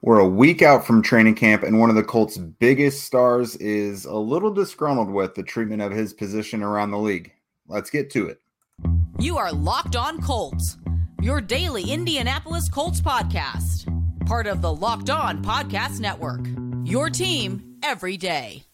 We're a week out from training camp, and one of the Colts' biggest stars is a little disgruntled with the treatment of his position around the league. Let's get to it. You are Locked On Colts, your daily Indianapolis Colts podcast, part of the Locked On Podcast Network. Your team every day.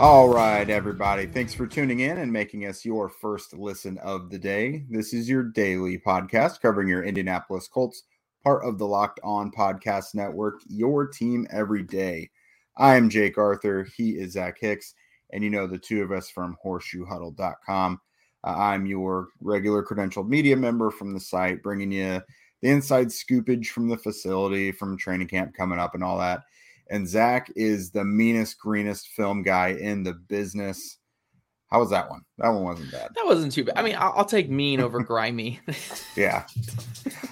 All right, everybody. Thanks for tuning in and making us your first listen of the day. This is your daily podcast covering your Indianapolis Colts, part of the Locked On Podcast Network, your team every day. I am Jake Arthur. He is Zach Hicks. And you know the two of us from horseshoehuddle.com. Uh, I'm your regular credentialed media member from the site, bringing you the inside scoopage from the facility, from training camp coming up, and all that and Zach is the meanest, greenest film guy in the business. How was that one? That one wasn't bad. That wasn't too bad. I mean, I'll, I'll take mean over grimy. yeah,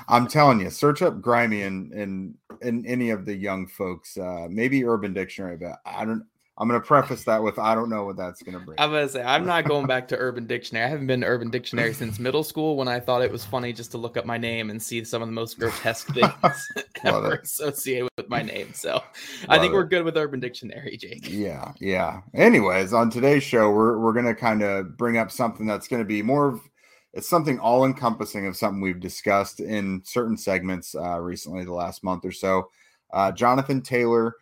I'm telling you, search up grimy and and and any of the young folks. Uh, maybe Urban Dictionary, but I don't. I'm going to preface that with I don't know what that's going to bring. I'm going to say I'm not going back to Urban Dictionary. I haven't been to Urban Dictionary since middle school when I thought it was funny just to look up my name and see some of the most grotesque things ever associated with my name. So Love I think it. we're good with Urban Dictionary, Jake. Yeah, yeah. Anyways, on today's show, we're we're going to kind of bring up something that's going to be more of it's something all encompassing of something we've discussed in certain segments uh, recently, the last month or so. Uh, Jonathan Taylor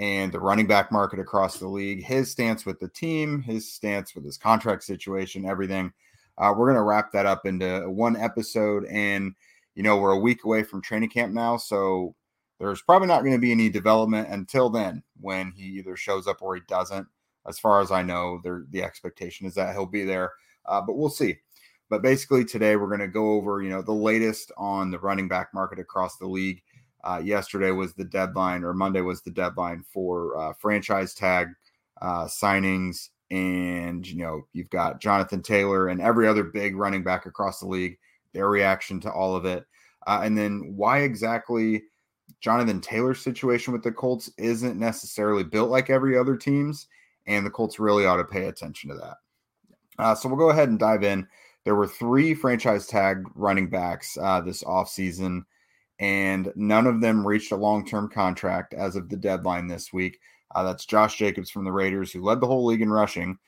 and the running back market across the league, his stance with the team, his stance with his contract situation, everything. Uh, we're going to wrap that up into one episode. And, you know, we're a week away from training camp now. So there's probably not going to be any development until then when he either shows up or he doesn't. As far as I know, there, the expectation is that he'll be there, uh, but we'll see. But basically, today we're going to go over, you know, the latest on the running back market across the league. Uh, yesterday was the deadline, or Monday was the deadline for uh, franchise tag uh, signings. And, you know, you've got Jonathan Taylor and every other big running back across the league, their reaction to all of it. Uh, and then why exactly Jonathan Taylor's situation with the Colts isn't necessarily built like every other team's. And the Colts really ought to pay attention to that. Uh, so we'll go ahead and dive in. There were three franchise tag running backs uh, this offseason and none of them reached a long term contract as of the deadline this week. Uh, that's Josh Jacobs from the Raiders, who led the whole league in rushing.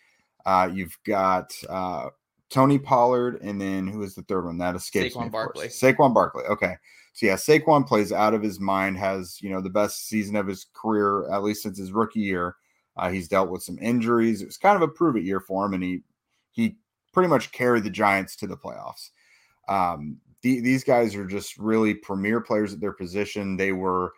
Uh, you've got uh, Tony Pollard, and then who is the third one? That escapes Saquon me. Barkley. Saquon Barkley. Okay. So yeah, Saquon plays out of his mind. Has you know the best season of his career, at least since his rookie year. Uh, he's dealt with some injuries. It was kind of a prove it year for him, and he he pretty much carried the Giants to the playoffs. Um, the, these guys are just really premier players at their position. They were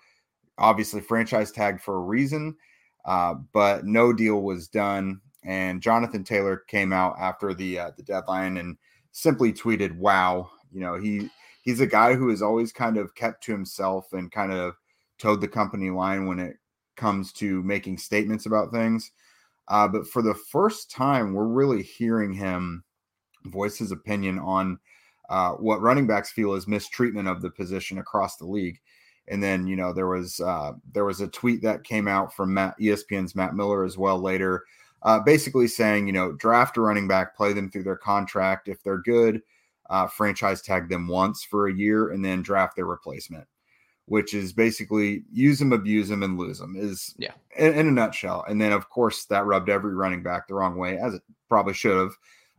obviously franchise tagged for a reason, uh, but no deal was done. And Jonathan Taylor came out after the uh, the deadline and simply tweeted, "Wow, you know he he's a guy who has always kind of kept to himself and kind of toed the company line when it comes to making statements about things." Uh, but for the first time, we're really hearing him voice his opinion on uh, what running backs feel is mistreatment of the position across the league. And then you know there was uh, there was a tweet that came out from Matt, ESPN's Matt Miller as well later, uh, basically saying you know draft a running back, play them through their contract. If they're good, uh, franchise tag them once for a year, and then draft their replacement. Which is basically use them, abuse them, and lose them is yeah in, in a nutshell. And then of course that rubbed every running back the wrong way, as it probably should have.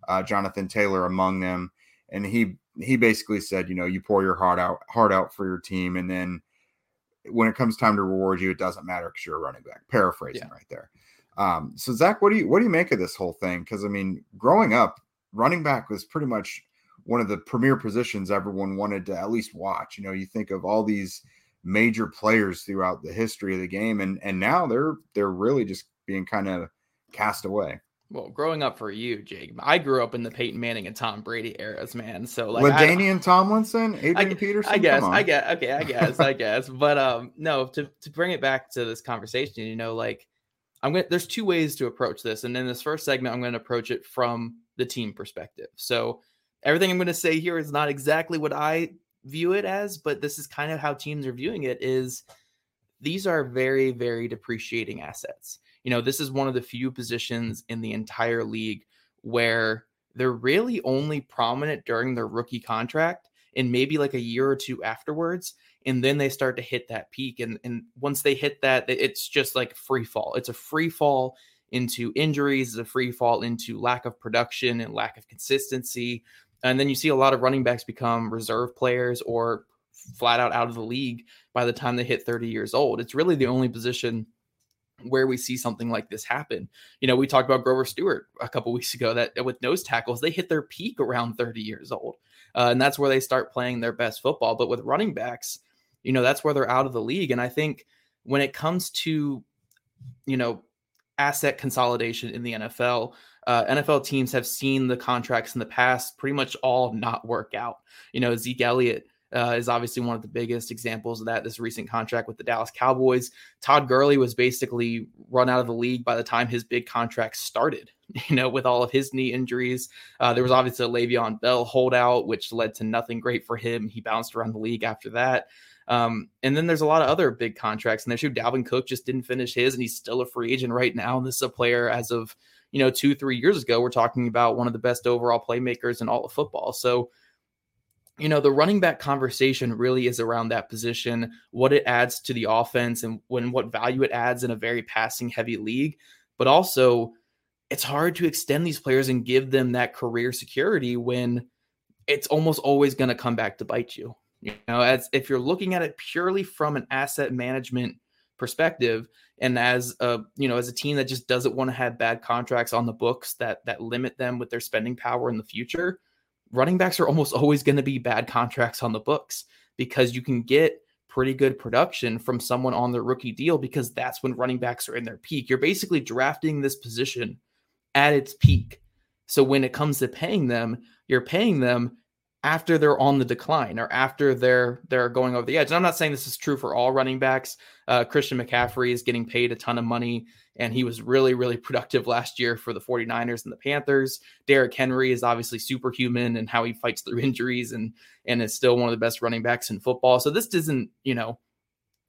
Uh, Jonathan Taylor among them and he he basically said, you know, you pour your heart out heart out for your team, and then when it comes time to reward you, it doesn't matter because you're a running back. Paraphrasing yeah. right there. Um, so Zach, what do you what do you make of this whole thing? Because I mean, growing up, running back was pretty much one of the premier positions everyone wanted to at least watch. You know, you think of all these major players throughout the history of the game, and and now they're they're really just being kind of cast away well, growing up for you, Jake, I grew up in the Peyton Manning and Tom Brady eras, man. So like LaDainian Tomlinson, Adrian I, Peterson. I guess, I guess, okay, I guess, I guess. But um, no, to to bring it back to this conversation, you know, like I'm gonna. There's two ways to approach this, and in this first segment, I'm going to approach it from the team perspective. So everything I'm going to say here is not exactly what I view it as, but this is kind of how teams are viewing it. Is these are very, very depreciating assets. You know, this is one of the few positions in the entire league where they're really only prominent during their rookie contract and maybe like a year or two afterwards. And then they start to hit that peak. And, and once they hit that, it's just like free fall. It's a free fall into injuries, it's a free fall into lack of production and lack of consistency. And then you see a lot of running backs become reserve players or flat out out of the league by the time they hit 30 years old. It's really the only position where we see something like this happen. You know, we talked about Grover Stewart a couple weeks ago that with nose tackles, they hit their peak around 30 years old. Uh, and that's where they start playing their best football. But with running backs, you know, that's where they're out of the league. And I think when it comes to, you know, asset consolidation in the NFL, uh, NFL teams have seen the contracts in the past pretty much all not work out. You know, Zeke Elliott uh, is obviously one of the biggest examples of that. This recent contract with the Dallas Cowboys. Todd Gurley was basically run out of the league by the time his big contract started. You know, with all of his knee injuries, uh, there was obviously a Le'Veon Bell holdout, which led to nothing great for him. He bounced around the league after that. Um, and then there's a lot of other big contracts, and there's who Dalvin Cook just didn't finish his, and he's still a free agent right now. And this is a player as of you know two, three years ago. We're talking about one of the best overall playmakers in all of football. So you know, the running back conversation really is around that position, what it adds to the offense and when what value it adds in a very passing heavy league. But also, it's hard to extend these players and give them that career security when it's almost always going to come back to bite you. You know, as if you're looking at it purely from an asset management perspective and as a you know as a team that just doesn't want to have bad contracts on the books that that limit them with their spending power in the future running backs are almost always going to be bad contracts on the books because you can get pretty good production from someone on their rookie deal because that's when running backs are in their peak. You're basically drafting this position at its peak. So when it comes to paying them, you're paying them after they're on the decline or after they're they're going over the edge. And I'm not saying this is true for all running backs. Uh, Christian McCaffrey is getting paid a ton of money and he was really, really productive last year for the 49ers and the Panthers. Derrick Henry is obviously superhuman and how he fights through injuries and and is still one of the best running backs in football. So this isn't, you know,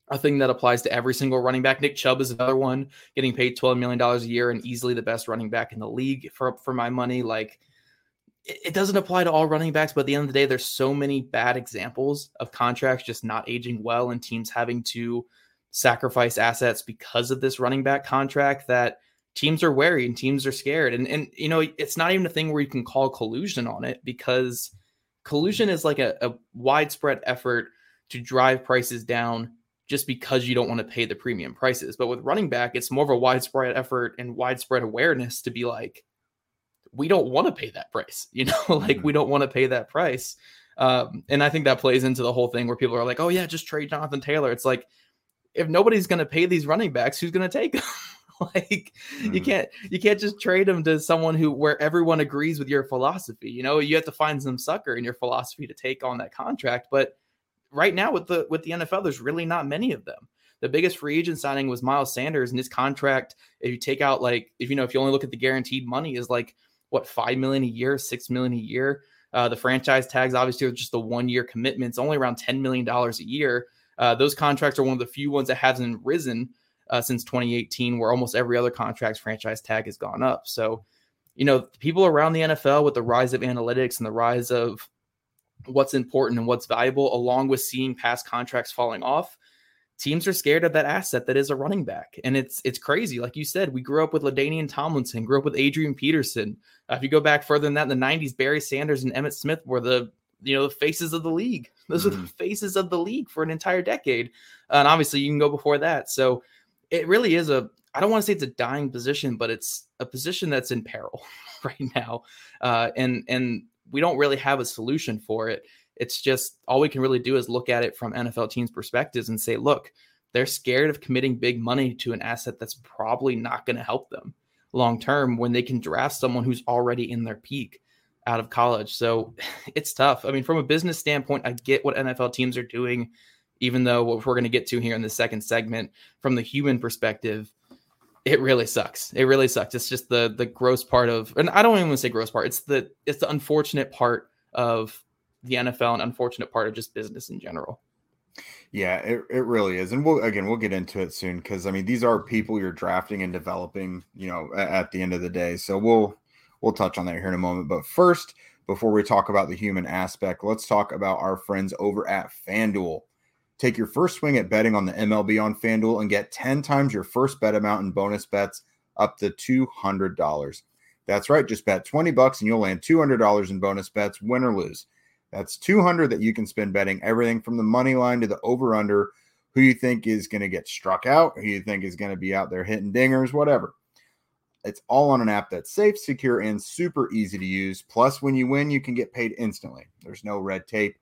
a thing that applies to every single running back. Nick Chubb is another one, getting paid $12 million a year and easily the best running back in the league for, for my money. Like it doesn't apply to all running backs, but at the end of the day, there's so many bad examples of contracts just not aging well and teams having to sacrifice assets because of this running back contract that teams are wary and teams are scared. And and you know, it's not even a thing where you can call collusion on it because collusion is like a, a widespread effort to drive prices down just because you don't want to pay the premium prices. But with running back, it's more of a widespread effort and widespread awareness to be like, we don't want to pay that price. You know, like we mm-hmm. don't want to pay that price. Um, and I think that plays into the whole thing where people are like, oh, yeah, just trade Jonathan Taylor. It's like, if nobody's going to pay these running backs, who's going to take them? like mm. you can't you can't just trade them to someone who where everyone agrees with your philosophy. You know, you have to find some sucker in your philosophy to take on that contract. But right now with the with the NFL, there's really not many of them. The biggest free agent signing was Miles Sanders, and his contract, if you take out like if you know if you only look at the guaranteed money, is like what five million a year, six million a year. Uh, the franchise tags obviously are just the one year commitments, only around ten million dollars a year. Uh, those contracts are one of the few ones that hasn't risen uh, since 2018, where almost every other contract's franchise tag has gone up. So, you know, people around the NFL with the rise of analytics and the rise of what's important and what's valuable, along with seeing past contracts falling off, teams are scared of that asset that is a running back. And it's it's crazy. Like you said, we grew up with LaDainian Tomlinson, grew up with Adrian Peterson. Uh, if you go back further than that, in the 90s, Barry Sanders and Emmitt Smith were the you know the faces of the league. Those mm-hmm. are the mm-hmm. faces of the league for an entire decade, and obviously you can go before that. So it really is a. I don't want to say it's a dying position, but it's a position that's in peril right now, uh, and and we don't really have a solution for it. It's just all we can really do is look at it from NFL teams' perspectives and say, look, they're scared of committing big money to an asset that's probably not going to help them long term when they can draft someone who's already in their peak out of college. So it's tough. I mean, from a business standpoint, I get what NFL teams are doing, even though what we're going to get to here in the second segment, from the human perspective, it really sucks. It really sucks. It's just the the gross part of, and I don't even want to say gross part. It's the it's the unfortunate part of the NFL and unfortunate part of just business in general. Yeah, it, it really is. And we'll again we'll get into it soon because I mean these are people you're drafting and developing, you know, at, at the end of the day. So we'll we'll touch on that here in a moment. But first, before we talk about the human aspect, let's talk about our friends over at FanDuel. Take your first swing at betting on the MLB on FanDuel and get 10 times your first bet amount in bonus bets up to $200. That's right, just bet 20 bucks and you'll land $200 in bonus bets, win or lose. That's 200 that you can spend betting everything from the money line to the over under, who you think is going to get struck out, who you think is going to be out there hitting dingers, whatever. It's all on an app that's safe, secure, and super easy to use. Plus, when you win, you can get paid instantly. There's no red tape.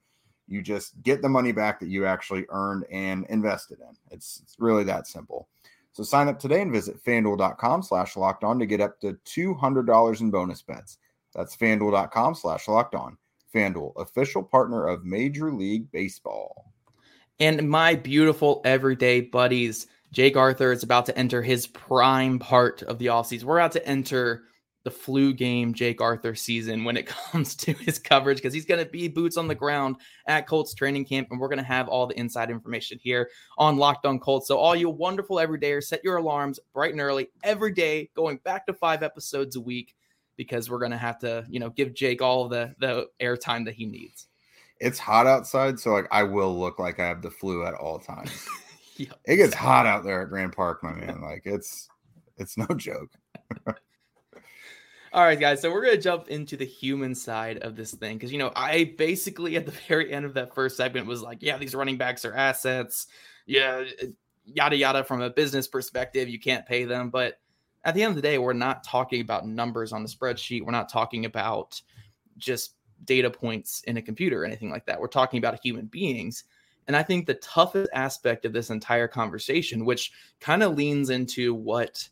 You just get the money back that you actually earned and invested in. It's, it's really that simple. So sign up today and visit fanduel.com slash locked on to get up to $200 in bonus bets. That's fanduel.com slash locked on. FanDuel, official partner of Major League Baseball. And my beautiful everyday buddies, Jake Arthur is about to enter his prime part of the offseason. We're about to enter the flu game Jake Arthur season when it comes to his coverage because he's going to be boots on the ground at Colts training camp and we're going to have all the inside information here on Locked On Colts. So all you wonderful everydayers, set your alarms bright and early every day, going back to 5 episodes a week because we're going to have to, you know, give Jake all the the airtime that he needs. It's hot outside, so like I will look like I have the flu at all times. yep, it gets hot out there at Grand Park, my man. Like it's it's no joke. All right, guys. So we're gonna jump into the human side of this thing because you know I basically at the very end of that first segment was like, yeah, these running backs are assets, yeah, eh, yada yada. From a business perspective, you can't pay them, but at the end of the day, we're not talking about numbers on the spreadsheet. We're not talking about just data points in a computer or anything like that. We're talking about human beings. And I think the toughest aspect of this entire conversation, which kind of leans into what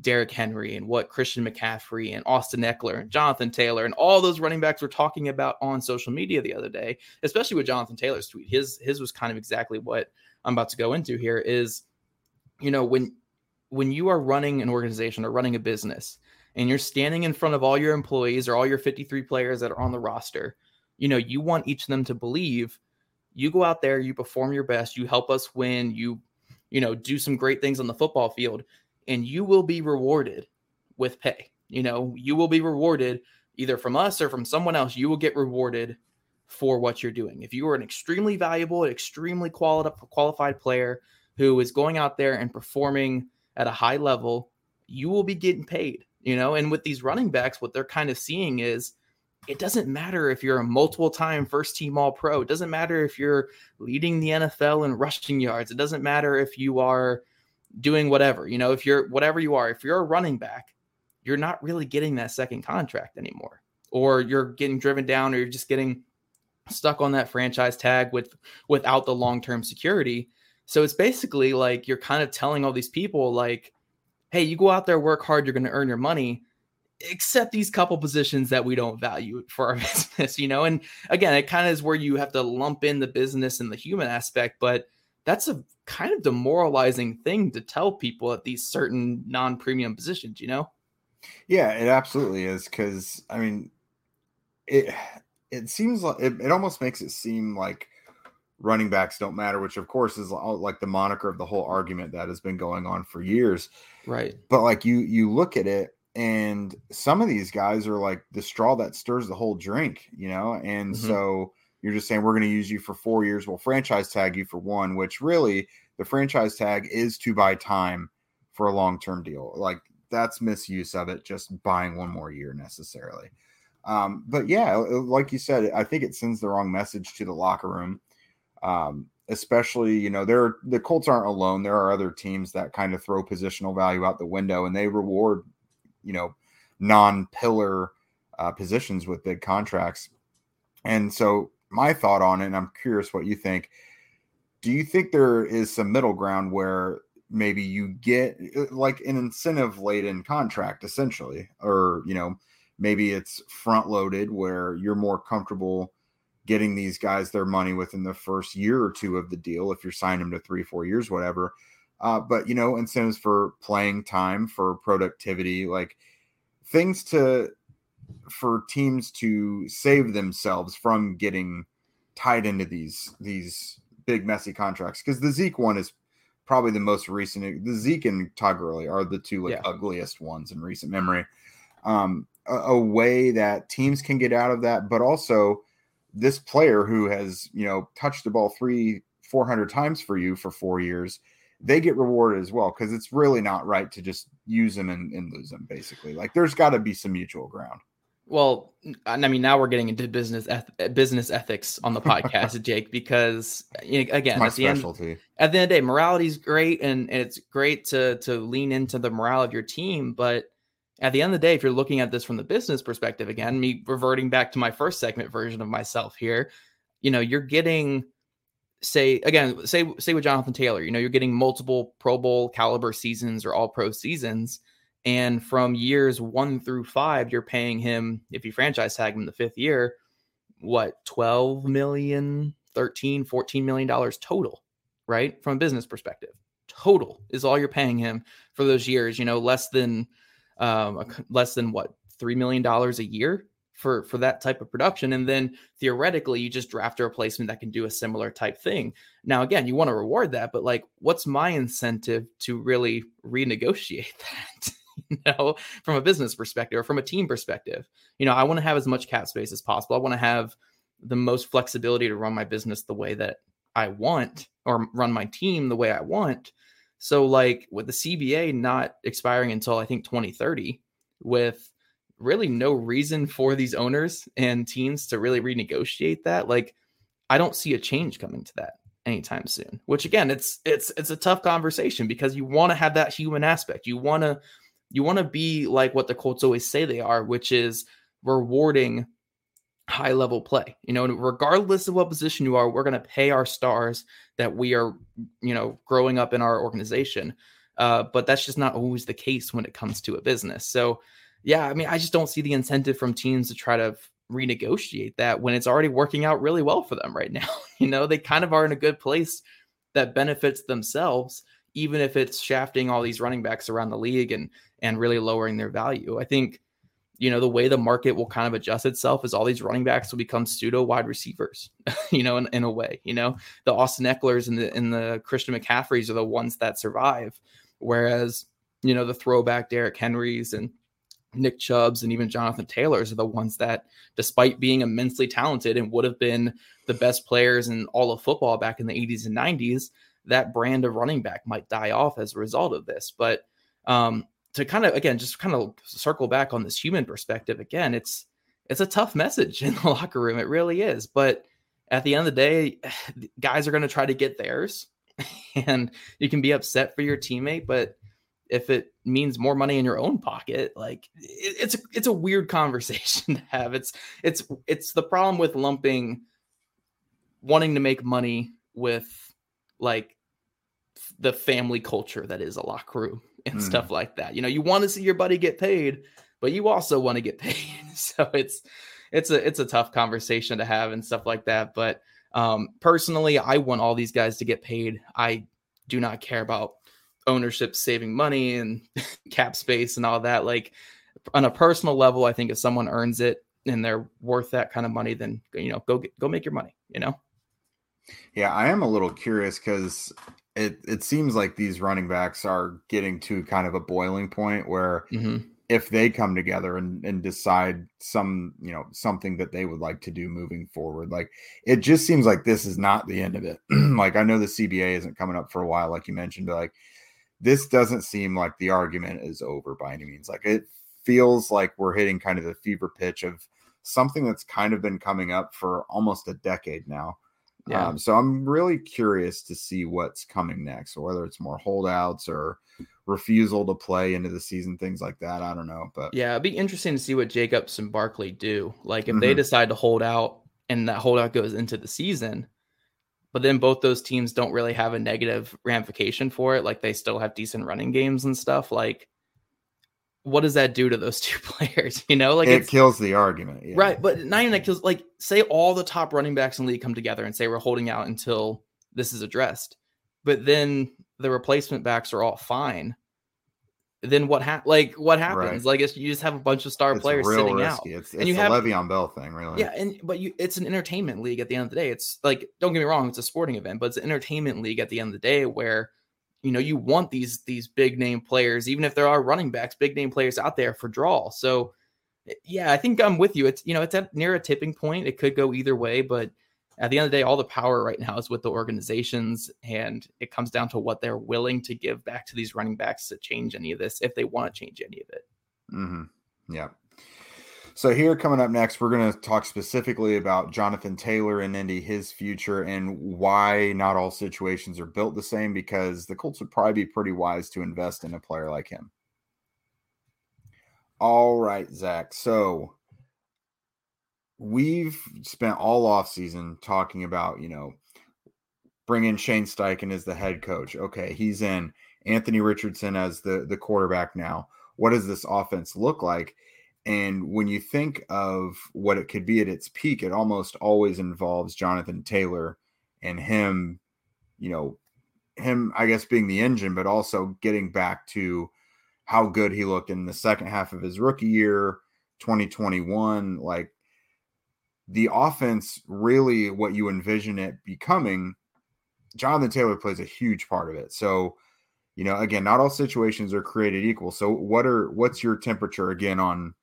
Derrick Henry and what Christian McCaffrey and Austin Ekeler and Jonathan Taylor and all those running backs were talking about on social media the other day, especially with Jonathan Taylor's tweet. His his was kind of exactly what I'm about to go into here is you know when when you are running an organization or running a business and you're standing in front of all your employees or all your 53 players that are on the roster, you know, you want each of them to believe you go out there, you perform your best, you help us win, you you know, do some great things on the football field and you will be rewarded with pay. You know, you will be rewarded either from us or from someone else. You will get rewarded for what you're doing. If you are an extremely valuable, extremely quali- qualified player who is going out there and performing at a high level, you will be getting paid. You know, and with these running backs, what they're kind of seeing is it doesn't matter if you're a multiple time first team all pro. It doesn't matter if you're leading the NFL in rushing yards. It doesn't matter if you are doing whatever. You know, if you're whatever you are, if you're a running back, you're not really getting that second contract anymore, or you're getting driven down, or you're just getting stuck on that franchise tag with without the long term security. So it's basically like you're kind of telling all these people, like, hey, you go out there, work hard, you're going to earn your money, except these couple positions that we don't value for our business, you know? And again, it kind of is where you have to lump in the business and the human aspect, but that's a kind of demoralizing thing to tell people at these certain non-premium positions, you know? Yeah, it absolutely is because I mean, it it seems like it, it almost makes it seem like running backs don't matter, which of course is like the moniker of the whole argument that has been going on for years. Right. But like you you look at it and some of these guys are like the straw that stirs the whole drink, you know? And mm-hmm. so you're just saying we're going to use you for four years. We'll franchise tag you for one, which really the franchise tag is to buy time for a long term deal. Like that's misuse of it, just buying one more year necessarily. Um, but yeah, like you said, I think it sends the wrong message to the locker room. Um, especially, you know, there the Colts aren't alone. There are other teams that kind of throw positional value out the window and they reward, you know, non-pillar uh, positions with big contracts. And so my thought on it, and I'm curious what you think. Do you think there is some middle ground where maybe you get uh, like an incentive laden contract essentially, or you know, maybe it's front loaded where you're more comfortable getting these guys their money within the first year or two of the deal if you're signing them to three, four years, whatever. Uh, but you know, incentives for playing time, for productivity, like things to for teams to save themselves from getting tied into these these big messy contracts because the Zeke one is probably the most recent. The Zeke and Todd Gurley are the two like Yeah. ugliest ones in recent memory. Um, a, a way that teams can get out of that, but also this player who has you know touched the ball three, four hundred times for you for four years, they get rewarded as well because it's really not right to just use them and, and lose them. Basically, like there's got to be some mutual ground. Well, I mean, now we're getting into business eth- eh, business ethics on the podcast, Jake, because you know, again, My at the end, specialty. at the end of the day, morality is great, and, and it's great to to lean into the morale of your team. But at the end of the day, if you're looking at this from the business perspective, again, me reverting back to my first segment version of myself here, you know, you're getting, say again, say say with Jonathan Taylor, you know, you're getting multiple Pro Bowl caliber seasons or All Pro seasons. And from years one through five, you're paying him, if you franchise tag him the fifth year, what, 12 million, 13, 14 million dollars total, right? From a business perspective. Total is all you're paying him for those years, you know, less than um less than what, three million dollars a year for for that type of production. And then theoretically, you just draft a replacement that can do a similar type thing. Now, again, you want to reward that, but like, what's my incentive to really renegotiate that? you know, from a business perspective or from a team perspective. You know, I want to have as much cap space as possible. I want to have the most flexibility to run my business the way that I want or run my team the way I want. So, like with the CBA not expiring until I think 2030, with really no reason for these owners and teams to really renegotiate that, like I don't see a change coming to that anytime soon. Which again, it's it's it's a tough conversation because you want to have that human aspect. You want to you want to be like what the Colts always say they are, which is rewarding high level play. You know, regardless of what position you are, we're going to pay our stars that we are, you know, growing up in our organization. Uh, but that's just not always the case when it comes to a business. So, yeah, I mean, I just don't see the incentive from teams to try to renegotiate that when it's already working out really well for them right now. you know, they kind of are in a good place that benefits themselves, even if it's shafting all these running backs around the league and and really lowering their value. I think, you know, the way the market will kind of adjust itself is all these running backs will become pseudo wide receivers, you know, in, in a way, you know, the Austin Ekelers and the and the Christian McCaffreys are the ones that survive. Whereas, you know, the throwback Derrick Henrys and Nick Chubbs and even Jonathan Taylors are the ones that, despite being immensely talented and would have been the best players in all of football back in the 80s and 90s, that brand of running back might die off as a result of this. But um, to kind of again, just kind of circle back on this human perspective again, it's it's a tough message in the locker room. It really is. But at the end of the day, guys are going to try to get theirs, and you can be upset for your teammate, but if it means more money in your own pocket like it, it's a, it's a weird conversation to have it's it's it's the problem with lumping wanting to make money with like the family culture that is a locker room and Mm. stuff like that you know you want to see your buddy get paid but you also want to get paid so it's it's a it's a tough conversation to have and stuff like that but um personally i want all these guys to get paid i do not care about ownership saving money and cap space and all that. Like on a personal level, I think if someone earns it and they're worth that kind of money, then you know, go get, go make your money. You know, Yeah, I am a little curious because it it seems like these running backs are getting to kind of a boiling point where Mhm. if they come together and, and decide some you know something that they would like to do moving forward like it just seems like this is not the end of it. Like i know the cba isn't coming up for a while like you mentioned but like this doesn't seem like the argument is over by any means. Like it feels like we're hitting kind of the fever pitch of something that's kind of been coming up for almost a decade now Yeah. um, so i'm really curious to see what's coming next or whether it's more holdouts or refusal to play into the season, things like that. I don't know, but yeah, it'd be interesting to see what Jacobs and Barkley do. Like if they Mhm. decide to hold out and that holdout goes into the season, but then both those teams don't really have a negative ramification for it. Like they still have decent running games and stuff. Like, what does that do to those two players? You know, like it kills the argument. yeah. Right, but not even that kills. Like, say all the top running backs in the league come together and say we're holding out until this is addressed, but then the replacement backs are all fine. then what ha- like what happens? Right. Like it's, you just have a bunch of star it's players sitting risky. out. It's, it's and you have Le'Veon Bell thing, really. Yeah, and but you it's an entertainment league at the end of the day. It's like don't get me wrong, it's a sporting event, but it's an entertainment league at the end of the day where you know you want these these big name players, even if there are running backs, big name players out there for draw. So yeah, I think I'm with you. It's you know it's at near a tipping point. It could go either way, but at the end of the day, all the power right now is with the organizations, and it comes down to what they're willing to give back to these running backs to change any of this, if they want to change any of it. Mm-hmm. Yeah. So here, coming up next, we're going to talk specifically about Jonathan Taylor and Indy, his future, and why not all situations are built the same. Because the Colts would probably be pretty wise to invest in a player like him. All right, Zach. So we've spent all off season talking about, you know, bringing Shane Steichen as the head coach. Okay, he's in Anthony Richardson as the the quarterback now. What does this offense look like? And when you think of what it could be at its peak, it almost always involves Jonathan Taylor and him, you know, him, I guess, being the engine, but also getting back to how good he looked in the second half of his rookie year, 2021. Like the offense really what you envision it becoming, Jonathan Taylor plays a huge part of it. So, you know, again, not all situations are created equal. So, what are what's your temperature again on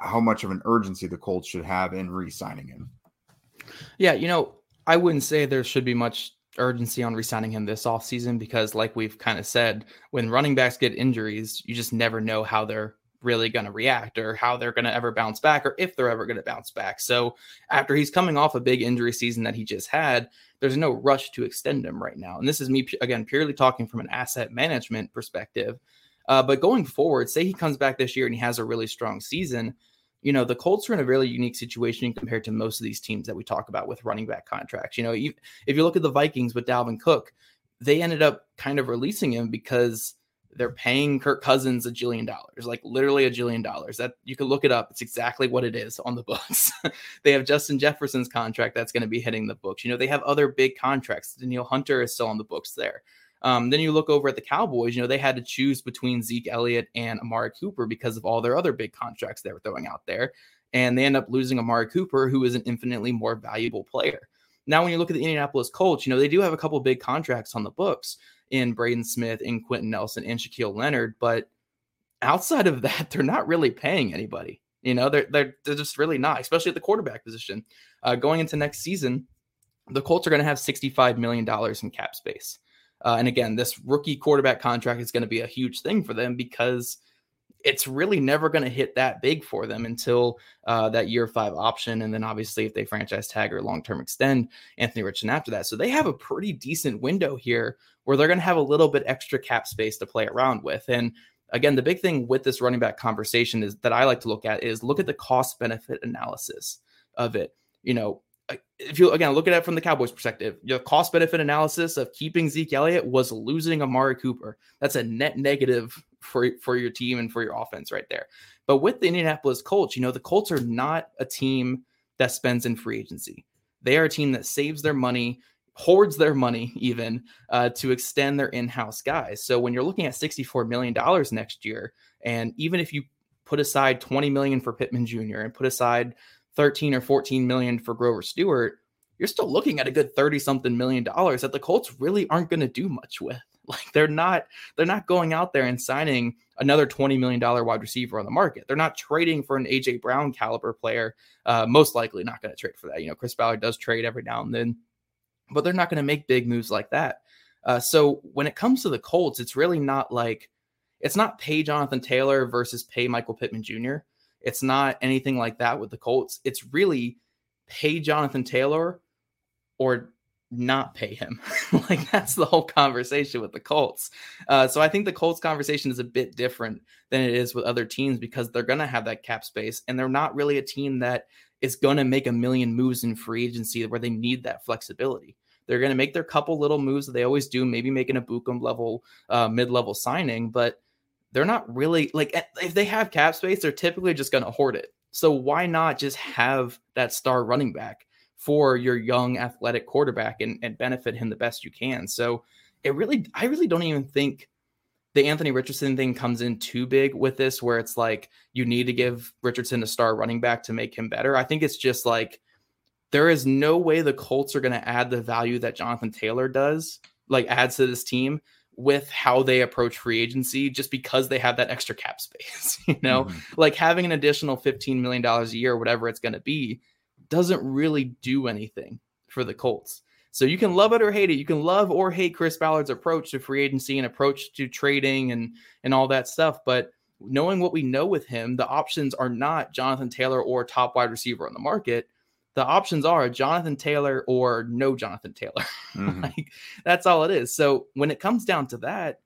how much of an urgency the Colts should have in re-signing him? Yeah, you know, I wouldn't say there should be much urgency on re-signing him this offseason because like we've kind of said, when running backs get injuries, you just never know how they're really going to react or how they're going to ever bounce back or if they're ever going to bounce back. So after he's coming off a big injury season that he just had, there's no rush to extend him right now. And this is me again purely talking from an asset management perspective. Uh, but going forward, say he comes back this year and he has a really strong season, you know, the Colts are in a really unique situation compared to most of these teams that we talk about with running back contracts. You know, if you look at the Vikings with Dalvin Cook, they ended up kind of releasing him because they're paying Kirk Cousins a jillion dollars, like literally a jillion dollars. That you can look it up. It's exactly what it is on the books. they have Justin Jefferson's contract that's going to be hitting the books. You know, they have other big contracts. Danielle Hunter is still on the books there. Um, then you look over at the Cowboys, you know, they had to choose between Zeke Elliott and Amari Cooper because of all their other big contracts they were throwing out there. And they end up losing Amari Cooper, who is an infinitely more valuable player. Now, when you look at the Indianapolis Colts, you know, they do have a couple big contracts on the books in Braden Smith, in Quenton Nelson, and Shaquille Leonard, but outside of that, they're not really paying anybody. You know, they're they're, they're just really not, especially at the quarterback position. Uh, going into next season, the Colts are going to have $65 million in cap space. Uh, and again, this rookie quarterback contract is going to be a huge thing for them because it's really never going to hit that big for them until uh, that year five option. And then obviously, if they franchise tag or long term extend Anthony Richardson after that. So they have a pretty decent window here where they're going to have a little bit extra cap space to play around with. And again, the big thing with this running back conversation is that I like to look at is look at the cost benefit analysis of it. You know, if you again look at it from the Cowboys' perspective, your cost benefit analysis of keeping Zeke Elliott was losing Amari Cooper. That's a net negative for for your team and for your offense right there. But with the Indianapolis Colts, you know the Colts are not a team that spends in free agency. They are a team that saves their money, hoards their money even uh, to extend their in-house guys. So when you're looking at 64 million dollars next year, and even if you put aside 20 million for Pittman Jr. and put aside 13 or 14 million for Grover Stewart, you're still looking at a good 30 something million dollars that the Colts really aren't going to do much with. Like they're not they're not going out there and signing another 20 million dollar wide receiver on the market. They're not trading for an AJ Brown caliber player. Uh, most likely not going to trade for that. You know, Chris Ballard does trade every now and then, but they're not going to make big moves like that. Uh, so when it comes to the Colts, it's really not like it's not pay Jonathan Taylor versus pay Michael Pittman Jr. It's not anything like that with the Colts. It's really pay Jonathan Taylor or not pay him. like that's the whole conversation with the Colts. Uh, so I think the Colts conversation is a bit different than it is with other teams because they're going to have that cap space and they're not really a team that is going to make a million moves in free agency where they need that flexibility. They're going to make their couple little moves that they always do, maybe making Ebukam level, uh, mid level signing, but they're not really like eh, if they have cap space, they're typically just going to hoard it. So why not just have that star running back for your young athletic quarterback and, and benefit him the best you can? So it really, I really don't even think the Anthony Richardson thing comes in too big with this, where it's like you need to give Richardson a star running back to make him better. I think it's just like there is no way the Colts are going to add the value that Jonathan Taylor does, like adds to this team with how they approach free agency just because they have that extra cap space. you know, mm-hmm. like having an additional $15 million a year, whatever it's going to be, doesn't really do anything for the Colts. So you can love it or hate it. You can love or hate Chris Ballard's approach to free agency and approach to trading and and all that stuff. But knowing what we know with him, the options are not Jonathan Taylor or top wide receiver on the market. The options are Jonathan Taylor or no Jonathan Taylor. Mm-hmm. like that's all it is. So when it comes down to that,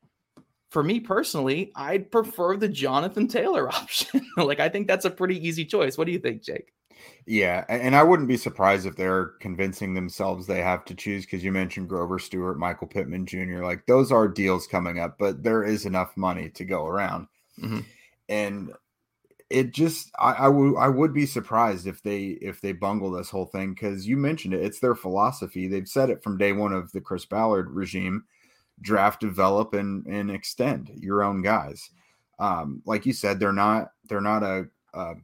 for me personally, I'd prefer the Jonathan Taylor option. like I think that's a pretty easy choice. What do you think, Jake? Yeah, and I wouldn't be surprised if they're convincing themselves they have to choose because you mentioned Grover Stewart, Michael Pittman Jr. Like those are deals coming up, but there is enough money to go around, mm-hmm. and it just I, I would I would be surprised if they if they bungle this whole thing because you mentioned it. It's their philosophy. They've said it from day one of the Chris Ballard regime: draft, develop, and and extend your own guys. Um, like you said, they're not they're not a, a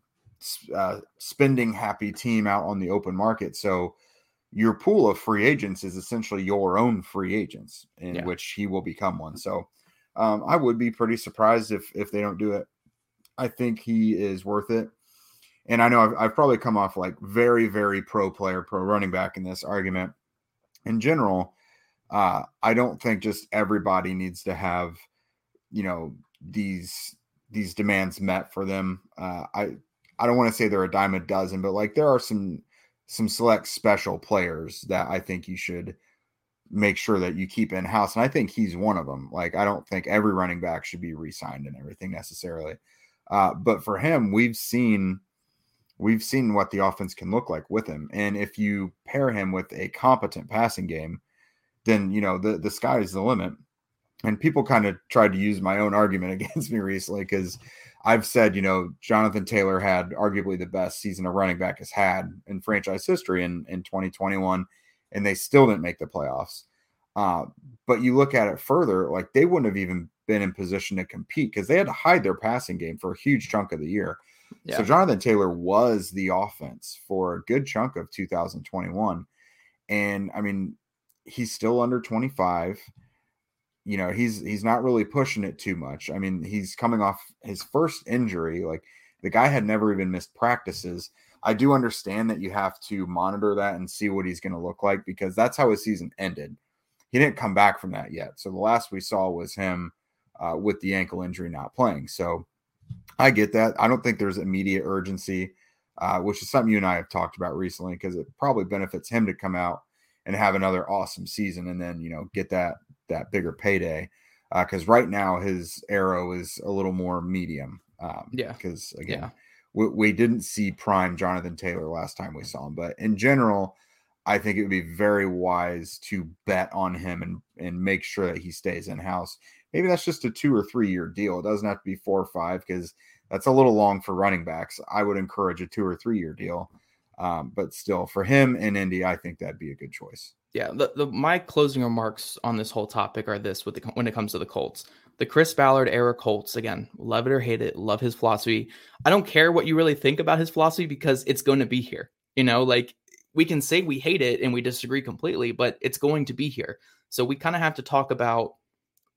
uh, spending happy team out on the open market. So your pool of free agents is essentially your own free agents, in yeah. which he will become one. So um, I would be pretty surprised if if they don't do it. I think he is worth it. And I know I've, I've probably come off like very, very pro player, pro running back in this argument. In general, uh, I don't think just everybody needs to have, you know, these these demands met for them. Uh, I I don't want to say they're a dime a dozen, but like there are some some select special players that I think you should make sure that you keep in house. And I think he's one of them. Like I don't think every running back should be re-signed and everything necessarily. Uh, but for him, we've seen we've seen what the offense can look like with him. And if you pair him with a competent passing game, then you know the the sky is the limit. And people kind of tried to use my own argument against me recently because I've said, you know, Jonathan Taylor had arguably the best season a running back has had in franchise history in, in 2021, and they still didn't make the playoffs. Uh, but you look at it further, like they wouldn't have even been in position to compete because they had to hide their passing game for a huge chunk of the year. Yeah. So Jonathan Taylor was the offense for a good chunk of 2021. And I mean, he's still under 25 you know he's he's not really pushing it too much. I mean, he's coming off his first injury. Like the guy had never even missed practices. I do understand that you have to monitor that and see what he's going to look like because that's how his season ended. He didn't come back from that yet. So the last we saw was him uh, with the ankle injury not playing. So I get that. I don't think there's immediate urgency, uh, which is something you and I have talked about recently because it probably benefits him to come out and have another awesome season and then you know get that that bigger payday. Because uh, right now his arrow is a little more medium. Um, yeah. Because again, yeah. we, we didn't see prime Jonathan Taylor last time we saw him, but in general, I think it would be very wise to bet on him and and make sure that he stays in house. Maybe that's just a two or three year deal. It doesn't have to be four or five because that's a little long for running backs. I would encourage a two or three year deal. Um, but still, for him in Indy, I think that'd be a good choice yeah, the, the my closing remarks on this whole topic are this with the, when it comes to the Colts. The Chris Ballard era Colts, again, love it or hate it, love his philosophy. I don't care what you really think about his philosophy because it's going to be here. You know, like we can say we hate it and we disagree completely, but it's going to be here. So we kind of have to talk about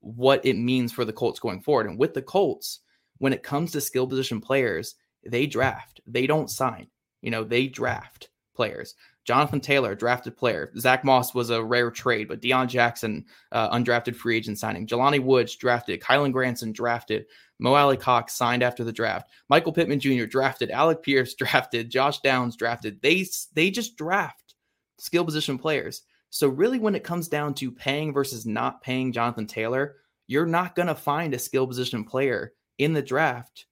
what it means for the Colts going forward. And with the Colts, when it comes to skill position players, they draft, they don't sign. You know, they draft players. Jonathan Taylor, drafted player. Zach Moss was a rare trade, but Deon Jackson, uh, undrafted free agent signing. Jelani Woods, drafted. Kylen Granson, drafted. Mo Alie-Cox, signed after the draft. Michael Pittman Jr., drafted. Alec Pierce, drafted. Josh Downs, drafted. They, they just draft skill position players. So, really, when it comes down to paying versus not paying Jonathan Taylor, you're not going to find a skill position player in the draft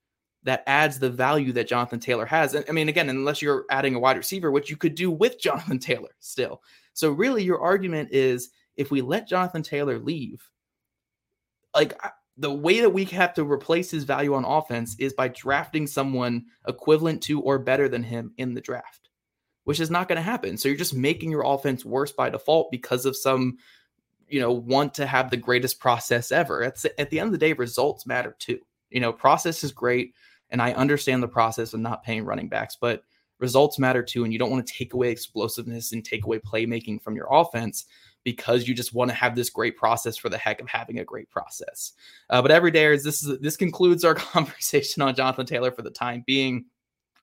that adds the value that Jonathan Taylor has. And I mean, again, unless you're adding a wide receiver, which you could do with Jonathan Taylor still. So, really, your argument is if we let Jonathan Taylor leave, like the way that we have to replace his value on offense is by drafting someone equivalent to or better than him in the draft, which is not going to happen. So, you're just making your offense worse by default because of some you know, want to have the greatest process ever. At, at the end of the day, results matter too. You know, process is great. And I understand the process of not paying running backs, but results matter too. And you don't want to take away explosiveness and take away playmaking from your offense because you just want to have this great process for the heck of having a great process. Uh, but every day is this is this concludes our conversation on Jonathan Taylor for the time being.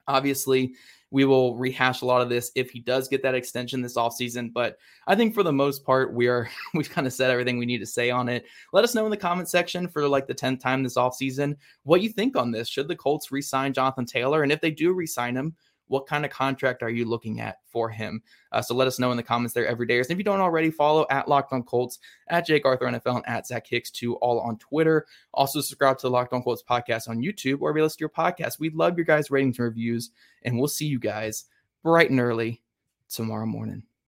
Obviously, we will rehash a lot of this if he does get that extension this offseason. But I think for the most part, we are we've kind of said everything we need to say on it. Let us know in the comment section for like the 10th time this offseason what you think on this. Should the Colts re-sign Jonathan Taylor? And if they do re-sign him, what kind of contract are you looking at for him? Uh, so let us know in the comments there every day. And if you don't already, follow at Locked On Colts, at Jake Arthur NFL, and at Zach Hicks too, all on Twitter. Also subscribe to the Locked On Colts podcast on YouTube or be listen to your podcast. We love your guys' ratings and reviews, and we'll see you guys bright and early tomorrow morning.